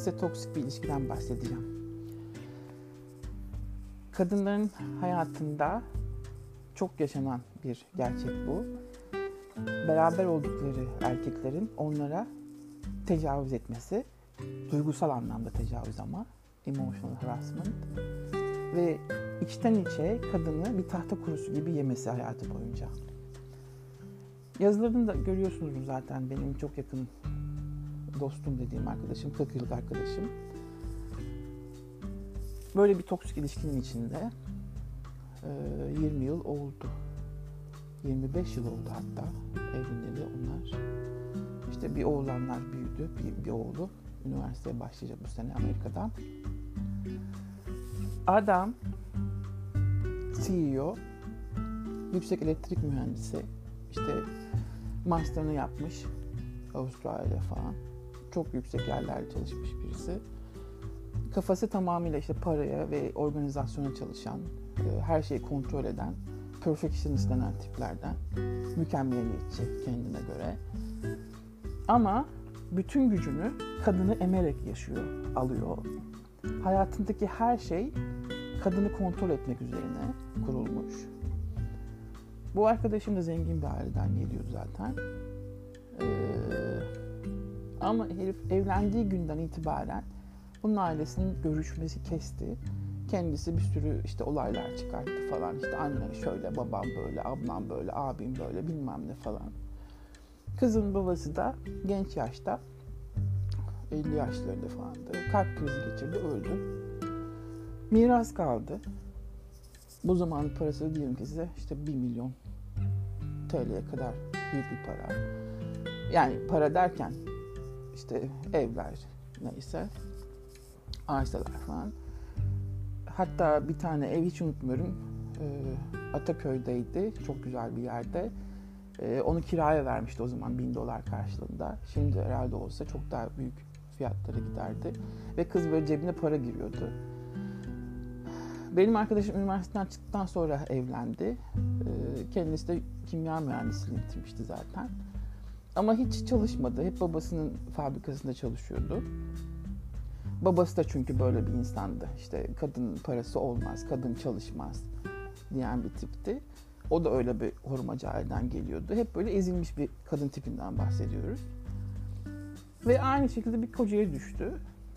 size toksik bir ilişkiden bahsedeceğim. Kadınların hayatında çok yaşanan bir gerçek bu. Beraber oldukları erkeklerin onlara tecavüz etmesi, duygusal anlamda tecavüz ama, emotional harassment ve içten içe kadını bir tahta kurusu gibi yemesi hayatı boyunca. Yazılarını da görüyorsunuz zaten benim çok yakın dostum dediğim arkadaşım, 40 yıllık arkadaşım. Böyle bir toksik ilişkinin içinde 20 yıl oldu. 25 yıl oldu hatta evleneli onlar. İşte bir oğlanlar büyüdü, bir, bir oğlu üniversiteye başlayacak bu sene Amerika'dan. Adam CEO, yüksek elektrik mühendisi, işte master'ını yapmış Avustralya falan. Çok yüksek yerlerde çalışmış birisi. Kafası tamamıyla işte paraya ve organizasyona çalışan, e, her şeyi kontrol eden, perfectionist denen tiplerden. Mükemmeliyetçi kendine göre. Ama bütün gücünü kadını emerek yaşıyor, alıyor. Hayatındaki her şey kadını kontrol etmek üzerine kurulmuş. Bu arkadaşım da zengin bir aileden geliyor zaten. Ee, ama herif evlendiği günden itibaren bunun ailesinin görüşmesi kesti. Kendisi bir sürü işte olaylar çıkarttı falan. İşte anne şöyle, babam böyle, ablam böyle, abim böyle bilmem ne falan. Kızın babası da genç yaşta 50 yaşlarında falandı. Kalp krizi geçirdi, öldü. Miras kaldı. Bu zaman parası diyelim ki size işte 1 milyon TL'ye kadar büyük bir para. Yani para derken işte evler neyse arsalar falan. Hatta bir tane ev hiç unutmuyorum. Ataköy'deydi. Çok güzel bir yerde. Onu kiraya vermişti o zaman bin dolar karşılığında. Şimdi herhalde olsa çok daha büyük fiyatlara giderdi. Ve kız böyle cebine para giriyordu. Benim arkadaşım üniversiteden çıktıktan sonra evlendi. Kendisi de kimya mühendisliğini bitirmişti zaten. Ama hiç çalışmadı. Hep babasının fabrikasında çalışıyordu. Babası da çünkü böyle bir insandı. İşte kadın parası olmaz, kadın çalışmaz diyen bir tipti. O da öyle bir hurmacı aileden geliyordu. Hep böyle ezilmiş bir kadın tipinden bahsediyoruz. Ve aynı şekilde bir kocaya düştü.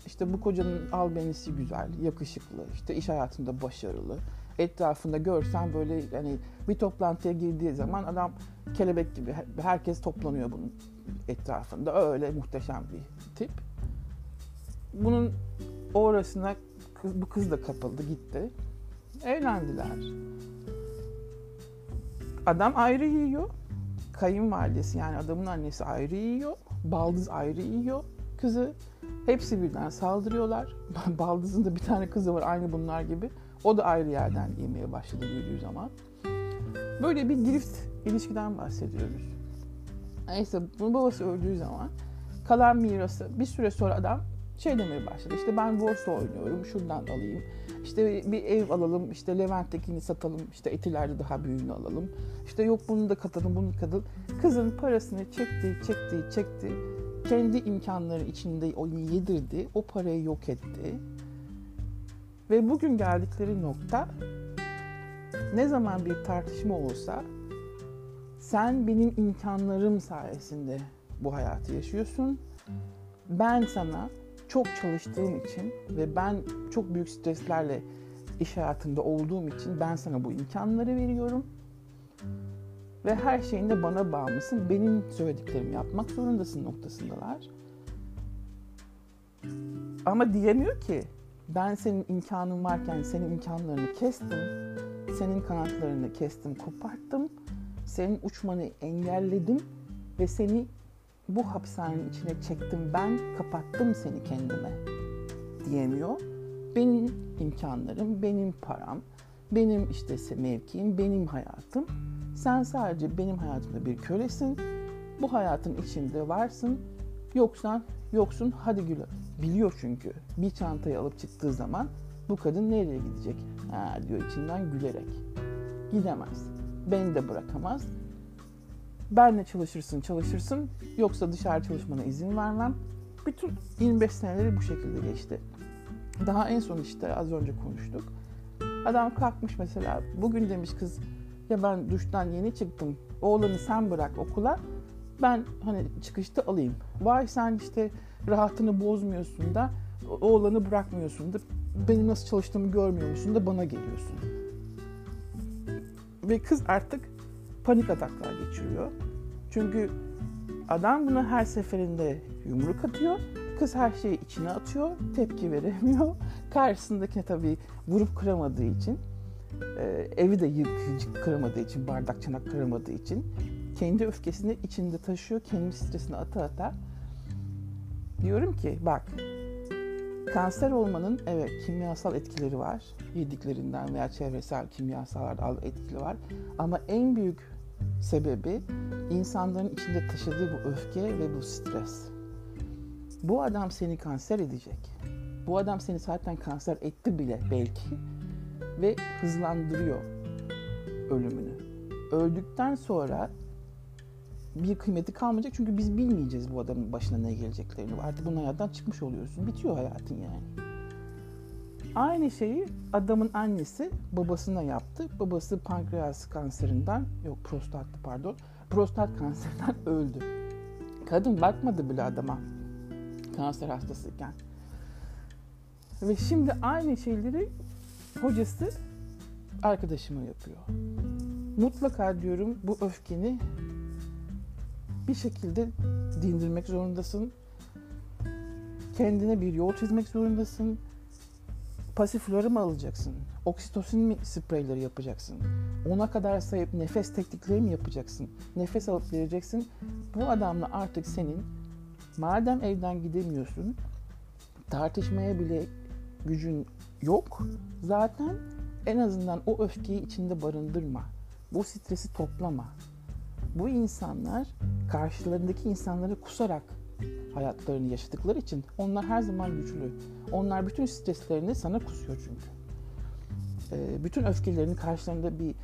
İşte bu kocanın albenisi güzel, yakışıklı, işte iş hayatında başarılı. Etrafında görsen böyle hani bir toplantıya girdiği zaman adam kelebek gibi herkes toplanıyor bunun etrafında. Öyle muhteşem bir tip. Bunun orasına bu kız da kapıldı gitti. Evlendiler. Adam ayrı yiyor. Kayınvalidesi yani adamın annesi ayrı yiyor. Baldız ayrı yiyor kızı. Hepsi birden saldırıyorlar. Baldız'ın da bir tane kızı var aynı bunlar gibi. O da ayrı yerden yemeye başladı büyüdüğü zaman. Böyle bir drift ilişkiden bahsediyoruz. Neyse bunun babası öldüğü zaman kalan mirası bir süre sonra adam şey demeye başladı. İşte ben borsa oynuyorum şuradan alayım. İşte bir ev alalım, işte Levent'tekini satalım, işte Etiler'de daha büyüğünü alalım. İşte yok bunu da katalım, bunu katalım. Kızın parasını çekti, çekti, çekti. Kendi imkanları içinde onu yedirdi, o parayı yok etti. Ve bugün geldikleri nokta ne zaman bir tartışma olursa sen benim imkanlarım sayesinde bu hayatı yaşıyorsun. Ben sana çok çalıştığım için ve ben çok büyük streslerle iş hayatında olduğum için ben sana bu imkanları veriyorum. Ve her şeyinde bana bağımlısın. Benim söylediklerimi yapmak zorundasın noktasındalar. Ama diyemiyor ki ben senin imkanın varken senin imkanlarını kestim. Senin kanatlarını kestim, koparttım. Senin uçmanı engelledim ve seni bu hapishanenin içine çektim ben, kapattım seni kendime diyemiyor. Benim imkanlarım, benim param, benim işte mevkiim, benim hayatım. Sen sadece benim hayatımda bir kölesin. Bu hayatın içinde varsın. Yoksan yoksun hadi güle. Biliyor çünkü bir çantayı alıp çıktığı zaman bu kadın nereye gidecek? Ha, diyor içinden gülerek. Gidemez. Beni de bırakamaz. Benle çalışırsın çalışırsın yoksa dışarı çalışmana izin vermem. Bütün 25 seneleri bu şekilde geçti. Daha en son işte az önce konuştuk. Adam kalkmış mesela bugün demiş kız ya ben duştan yeni çıktım. Oğlanı sen bırak okula. Ben hani çıkışta alayım. Vay sen işte rahatını bozmuyorsun da oğlanı bırakmıyorsun da benim nasıl çalıştığımı görmüyor musun da bana geliyorsun. Ve kız artık panik ataklar geçiriyor. Çünkü adam buna her seferinde yumruk atıyor. Kız her şeyi içine atıyor. Tepki veremiyor. Karşısındakine tabii vurup kıramadığı için e, evi de yıkıcı kıramadığı için, bardak çanak kıramadığı için kendi öfkesini içinde taşıyor. Kendi stresini ata ata. Diyorum ki bak kanser olmanın evet kimyasal etkileri var. Yediklerinden veya çevresel kimyasallardan etkili var. Ama en büyük sebebi insanların içinde taşıdığı bu öfke ve bu stres. Bu adam seni kanser edecek. Bu adam seni zaten kanser etti bile belki ve hızlandırıyor ölümünü. Öldükten sonra bir kıymeti kalmayacak çünkü biz bilmeyeceğiz bu adamın başına ne geleceklerini. Artık bunun hayattan çıkmış oluyorsun. Bitiyor hayatın yani. Aynı şeyi adamın annesi babasına yaptı. Babası pankreas kanserinden, yok prostattı pardon, prostat kanserinden öldü. Kadın bakmadı bile adama kanser hastasıyken. Ve şimdi aynı şeyleri hocası arkadaşıma yapıyor. Mutlaka diyorum bu öfkeni bir şekilde dindirmek zorundasın. Kendine bir yol çizmek zorundasın. Pasiflorı mı alacaksın? Oksitosin mi spreyleri yapacaksın? Ona kadar sayıp nefes teknikleri mi yapacaksın? Nefes alıp vereceksin. Bu adamla artık senin madem evden gidemiyorsun tartışmaya bile gücün yok. Zaten en azından o öfkeyi içinde barındırma. Bu stresi toplama. Bu insanlar karşılarındaki insanları kusarak hayatlarını yaşadıkları için onlar her zaman güçlü. Onlar bütün streslerini sana kusuyor çünkü. Ee, bütün öfkelerini karşılarında bir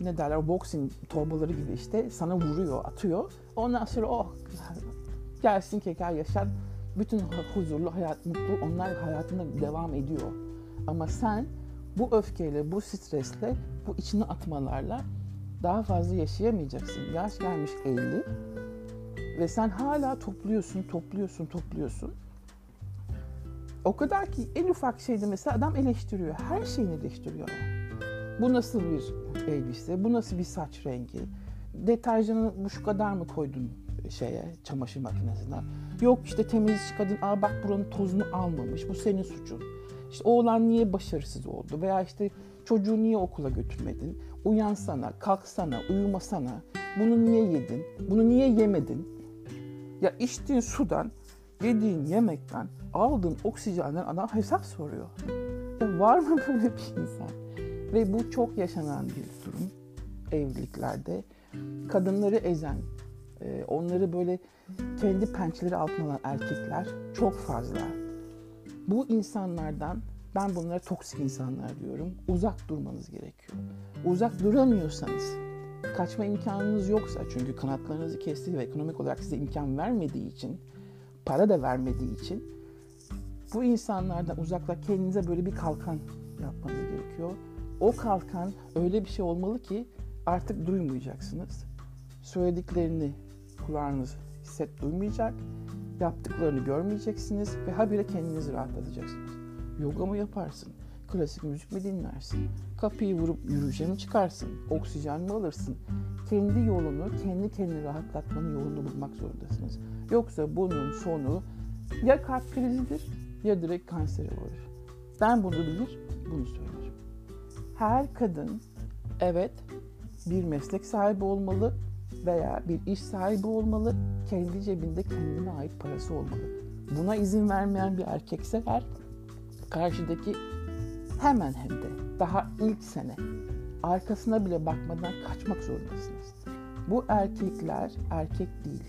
ne derler boxing torbaları gibi işte sana vuruyor, atıyor. Ondan sonra oh gelsin keker yaşar. Bütün huzurlu hayat, mutlu onlar hayatına devam ediyor. Ama sen bu öfkeyle, bu stresle, bu içine atmalarla daha fazla yaşayamayacaksın. Yaş gelmiş 50 ve sen hala topluyorsun, topluyorsun, topluyorsun. O kadar ki en ufak şeyde mesela adam eleştiriyor. Her şeyini eleştiriyor Bu nasıl bir elbise, bu nasıl bir saç rengi, deterjanı bu şu kadar mı koydun şeye, çamaşır makinesine. Yok işte temizlikçi kadın, aa bak buranın tozunu almamış, bu senin suçun. İşte oğlan niye başarısız oldu veya işte çocuğu niye okula götürmedin? Uyansana, kalksana, uyumasana. Bunu niye yedin? Bunu niye yemedin? Ya içtiğin sudan, yediğin yemekten, aldığın oksijenden adam hesap soruyor. Ya var mı böyle bir insan? Ve bu çok yaşanan bir durum evliliklerde. Kadınları ezen, e, onları böyle kendi pençeleri altına alan erkekler çok fazla. Bu insanlardan ben bunlara toksik insanlar diyorum. Uzak durmanız gerekiyor. Uzak duramıyorsanız, kaçma imkanınız yoksa çünkü kanatlarınızı kestiği ve ekonomik olarak size imkan vermediği için, para da vermediği için bu insanlardan uzakla kendinize böyle bir kalkan yapmanız gerekiyor. O kalkan öyle bir şey olmalı ki artık duymayacaksınız. Söylediklerini kulağınız hisset duymayacak, yaptıklarını görmeyeceksiniz ve habire kendinizi rahatlatacaksınız. Yoga mı yaparsın? Klasik müzik mi dinlersin? Kapıyı vurup yürüyüşe mi çıkarsın? Oksijen mi alırsın? Kendi yolunu, kendi kendini rahatlatmanın yolunu bulmak zorundasınız. Yoksa bunun sonu ya kalp krizidir ya direkt kansere varır. Ben bunu bilir, bunu söylerim. Her kadın evet bir meslek sahibi olmalı veya bir iş sahibi olmalı, kendi cebinde kendine ait parası olmalı. Buna izin vermeyen bir erkekse eğer karşıdaki hemen hem de daha ilk sene arkasına bile bakmadan kaçmak zorundasınız. Bu erkekler erkek değil.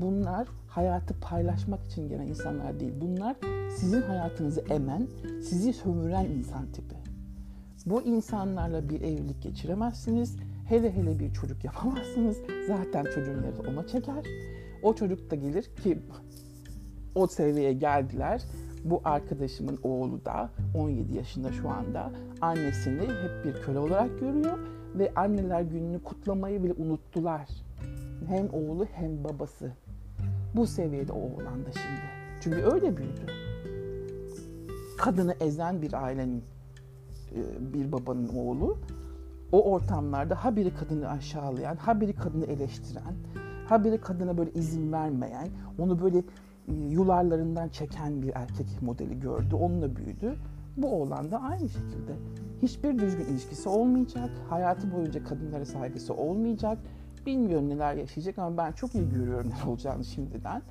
Bunlar hayatı paylaşmak için gelen insanlar değil. Bunlar sizin hayatınızı emen, sizi sömüren insan tipi. Bu insanlarla bir evlilik geçiremezsiniz. Hele hele bir çocuk yapamazsınız. Zaten çocuğun yarısı ona çeker. O çocuk da gelir ki o seviyeye geldiler. Bu arkadaşımın oğlu da 17 yaşında şu anda annesini hep bir köle olarak görüyor ve anneler gününü kutlamayı bile unuttular. Hem oğlu hem babası. Bu seviyede oğlan da şimdi. Çünkü öyle büyüdü. Kadını ezen bir ailenin e, bir babanın oğlu o ortamlarda ha biri kadını aşağılayan, ha biri kadını eleştiren, ha biri kadına böyle izin vermeyen, onu böyle e, yularlarından çeken bir erkek modeli gördü. Onunla büyüdü. Bu oğlan da aynı şekilde. Hiçbir düzgün ilişkisi olmayacak. Hayatı boyunca kadınlara saygısı olmayacak. Bilmiyorum neler yaşayacak ama ben çok iyi görüyorum ne olacağını şimdiden.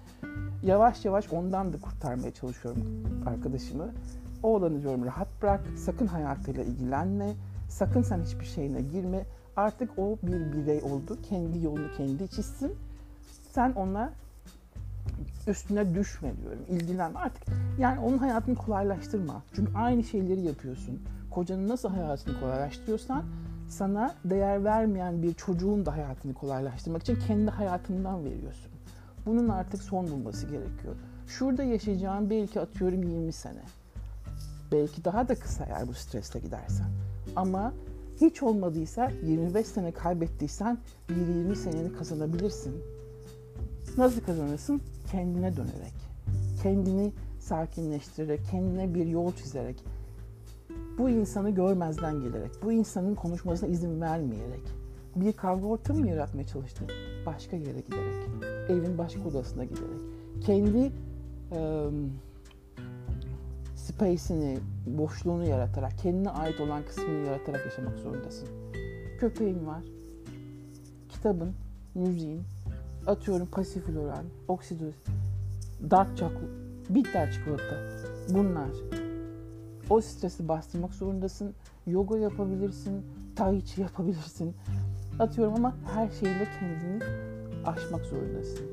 Yavaş yavaş ondan da kurtarmaya çalışıyorum arkadaşımı. Oğlanı diyorum rahat bırak, sakın hayatıyla ilgilenme, sakın sen hiçbir şeyine girme. Artık o bir birey oldu, kendi yolunu kendi çizsin. Sen ona üstüne düşme diyorum. İlgilen artık. Yani onun hayatını kolaylaştırma. Çünkü aynı şeyleri yapıyorsun. Kocanın nasıl hayatını kolaylaştırıyorsan sana değer vermeyen bir çocuğun da hayatını kolaylaştırmak için kendi hayatından veriyorsun. Bunun artık son bulması gerekiyor. Şurada yaşayacağın belki atıyorum 20 sene. Belki daha da kısa eğer bu stresle gidersen. Ama hiç olmadıysa 25 sene kaybettiysen bir 20 seneni kazanabilirsin. Nasıl kazanırsın? Kendine dönerek. Kendini sakinleştirerek, kendine bir yol çizerek. Bu insanı görmezden gelerek, bu insanın konuşmasına izin vermeyerek. Bir kavga ortamı yaratmaya çalıştın. Başka yere giderek. Evin başka odasına giderek. Kendi um, space'ini, boşluğunu yaratarak, kendine ait olan kısmını yaratarak yaşamak zorundasın. Köpeğin var, kitabın, müziğin, atıyorum pasifloran, oksidoz, dark chocolate, bitter çikolata. Bunlar. O stresi bastırmak zorundasın. Yoga yapabilirsin, tai chi yapabilirsin. Atıyorum ama her şeyle kendini aşmak zorundasın.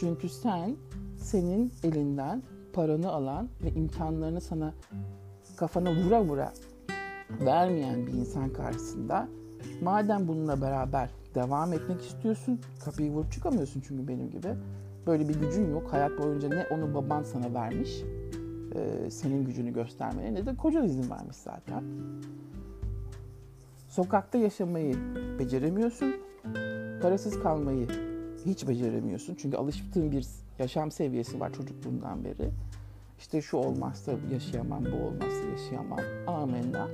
Çünkü sen senin elinden paranı alan ve imkanlarını sana kafana vura vura vermeyen bir insan karşısında madem bununla beraber devam etmek istiyorsun kapıyı vurup çıkamıyorsun çünkü benim gibi. Böyle bir gücün yok. Hayat boyunca ne onu baban sana vermiş e, senin gücünü göstermeye ne de kocan izin vermiş zaten. Sokakta yaşamayı beceremiyorsun. Parasız kalmayı hiç beceremiyorsun. Çünkü alıştığın bir yaşam seviyesi var çocukluğundan beri işte şu olmazsa yaşayamam, bu olmazsa yaşayamam. Amenna.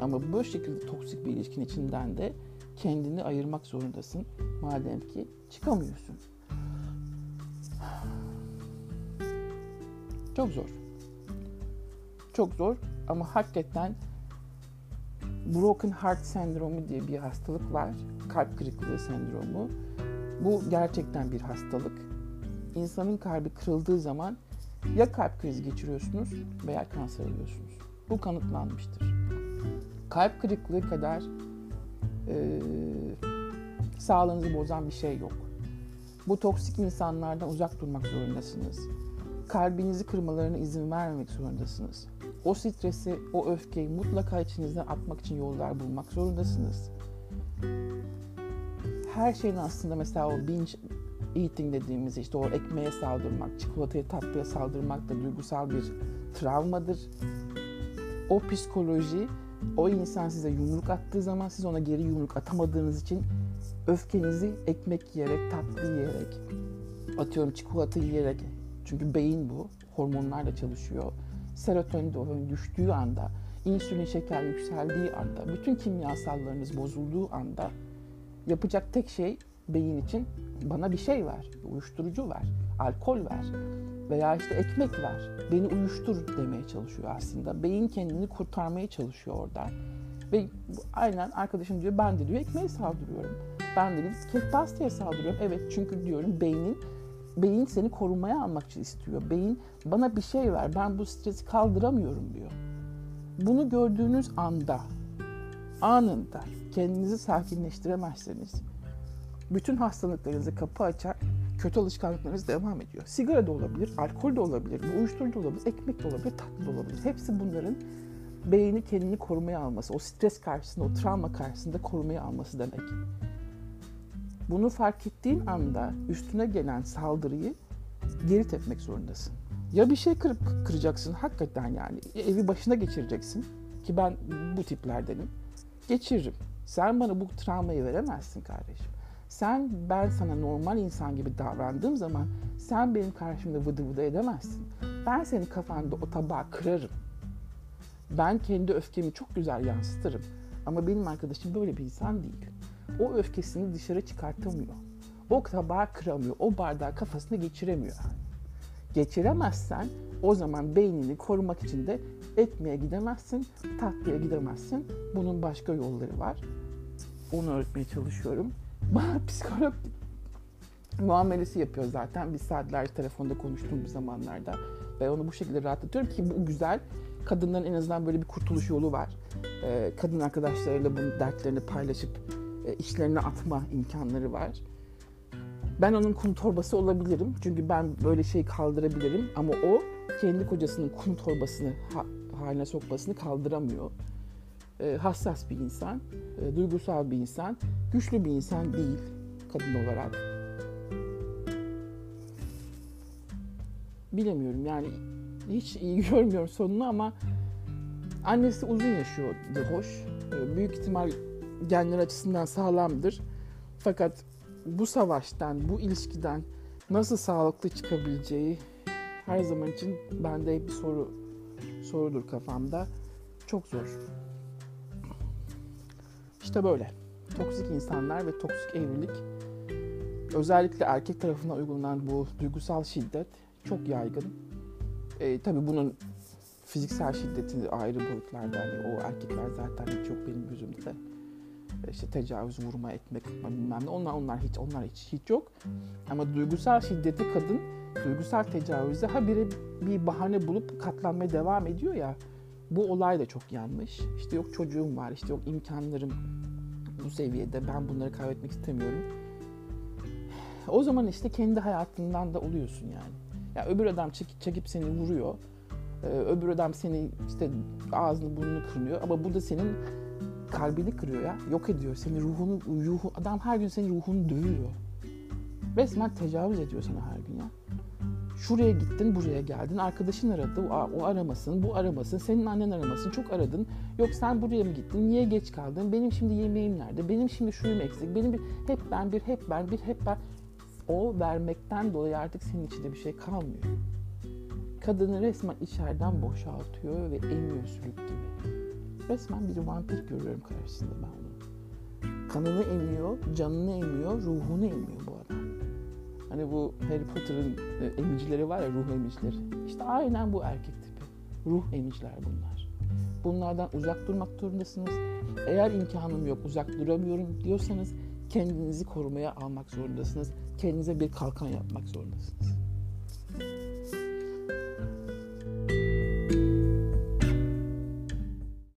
Ama bu şekilde toksik bir ilişkin içinden de kendini ayırmak zorundasın. Madem ki çıkamıyorsun. Çok zor. Çok zor ama hakikaten broken heart sendromu diye bir hastalık var. Kalp kırıklığı sendromu. Bu gerçekten bir hastalık. İnsanın kalbi kırıldığı zaman ya kalp krizi geçiriyorsunuz veya kanser oluyorsunuz. Bu kanıtlanmıştır. Kalp kırıklığı kadar e, sağlığınızı bozan bir şey yok. Bu toksik insanlardan uzak durmak zorundasınız. Kalbinizi kırmalarına izin vermemek zorundasınız. O stresi, o öfkeyi mutlaka içinizden atmak için yollar bulmak zorundasınız. Her şeyin aslında mesela o binge eating dediğimiz işte o ekmeğe saldırmak, çikolataya tatlıya saldırmak da duygusal bir travmadır. O psikoloji, o insan size yumruk attığı zaman siz ona geri yumruk atamadığınız için öfkenizi ekmek yiyerek, tatlı yiyerek, atıyorum çikolata yiyerek, çünkü beyin bu, hormonlarla çalışıyor. Serotonin de düştüğü anda, insülin şeker yükseldiği anda, bütün kimyasallarınız bozulduğu anda yapacak tek şey beyin için bana bir şey ver, uyuşturucu ver, alkol ver veya işte ekmek ver, beni uyuştur demeye çalışıyor aslında. Beyin kendini kurtarmaya çalışıyor orada. Ve aynen arkadaşım diyor ben de diyor ekmeğe saldırıyorum. Ben de kek pastaya saldırıyorum. Evet çünkü diyorum beynin beyin seni korumaya almak için istiyor. Beyin bana bir şey ver ben bu stresi kaldıramıyorum diyor. Bunu gördüğünüz anda anında kendinizi sakinleştiremezseniz bütün hastalıklarınızı kapı açar, kötü alışkanlıklarınız devam ediyor. Sigara da olabilir, alkol de olabilir, bu uyuşturucu olabilir, ekmek de olabilir, tatlı da olabilir. Hepsi bunların beyni kendini korumaya alması, o stres karşısında, o travma karşısında korumaya alması demek. Bunu fark ettiğin anda üstüne gelen saldırıyı geri tepmek zorundasın. Ya bir şey kırıp kıracaksın hakikaten yani. Evi başına geçireceksin. Ki ben bu tiplerdenim. Geçiririm. Sen bana bu travmayı veremezsin kardeşim. Sen ben sana normal insan gibi davrandığım zaman sen benim karşımda vıdı vıdı edemezsin. Ben senin kafanda o tabağı kırarım. Ben kendi öfkemi çok güzel yansıtırım. Ama benim arkadaşım böyle bir insan değil. O öfkesini dışarı çıkartamıyor. O tabağı kıramıyor. O bardağı kafasına geçiremiyor. Geçiremezsen o zaman beynini korumak için de ekmeğe gidemezsin, tatlıya gidemezsin. Bunun başka yolları var. Onu öğretmeye çalışıyorum. Bana psikolog muamelesi yapıyor zaten. Biz saatlerce telefonda konuştuğumuz zamanlarda. Ve onu bu şekilde rahatlatıyorum ki bu güzel. Kadınların en azından böyle bir kurtuluş yolu var. Ee, kadın arkadaşlarıyla bu dertlerini paylaşıp e, işlerine atma imkanları var. Ben onun kum torbası olabilirim. Çünkü ben böyle şey kaldırabilirim. Ama o kendi kocasının kum torbasını ha, haline sokmasını kaldıramıyor. E, hassas bir insan, e, duygusal bir insan, güçlü bir insan değil kadın olarak. Bilemiyorum yani hiç iyi görmüyorum sonunu ama annesi uzun yaşıyordu hoş. E, büyük ihtimal genler açısından sağlamdır. Fakat bu savaştan, bu ilişkiden nasıl sağlıklı çıkabileceği her zaman için bende hep bir soru sorudur kafamda. Çok zor. İşte böyle. Toksik insanlar ve toksik evlilik özellikle erkek tarafından uygulanan bu duygusal şiddet çok yaygın. E, tabii bunun fiziksel şiddeti ayrı boyutlarda. Yani o erkekler zaten hiç yok benim gözümde de. İşte tecavüz, vurma, etmek bilmem ne. Onlar, onlar hiç, onlar hiç, hiç yok. Ama duygusal şiddeti kadın duygusal tecavüze habire bir bahane bulup katlanmaya devam ediyor ya. Bu olay da çok yanlış. İşte yok çocuğum var, işte yok imkanlarım bu seviyede. Ben bunları kaybetmek istemiyorum. O zaman işte kendi hayatından da oluyorsun yani. Ya öbür adam çekip, çekip seni vuruyor. Ee, öbür adam seni işte ağzını burnunu kırıyor ama bu da senin kalbini kırıyor ya. Yok ediyor. Seni ruhunu, ruhu, adam her gün senin ruhunu dövüyor. Resmen tecavüz ediyor sana her gün ya. Şuraya gittin, buraya geldin. Arkadaşın aradı, o, aramasın, bu aramasın. Senin annen aramasın, çok aradın. Yok sen buraya mı gittin, niye geç kaldın? Benim şimdi yemeğim nerede? Benim şimdi şuyum eksik. Benim bir, hep ben bir, hep ben bir, hep ben. O vermekten dolayı artık senin içinde bir şey kalmıyor. Kadını resmen içeriden boşaltıyor ve emiyor sülük gibi. Resmen bir vampir görüyorum karşısında ben bunu. Kanını emiyor, canını emiyor, ruhunu emiyor bu. Hani bu Harry Potter'ın e, emicileri var ya ruh emicileri. İşte aynen bu erkek tipi. Ruh emiciler bunlar. Bunlardan uzak durmak zorundasınız. Eğer imkanım yok, uzak duramıyorum diyorsanız kendinizi korumaya almak zorundasınız. Kendinize bir kalkan yapmak zorundasınız.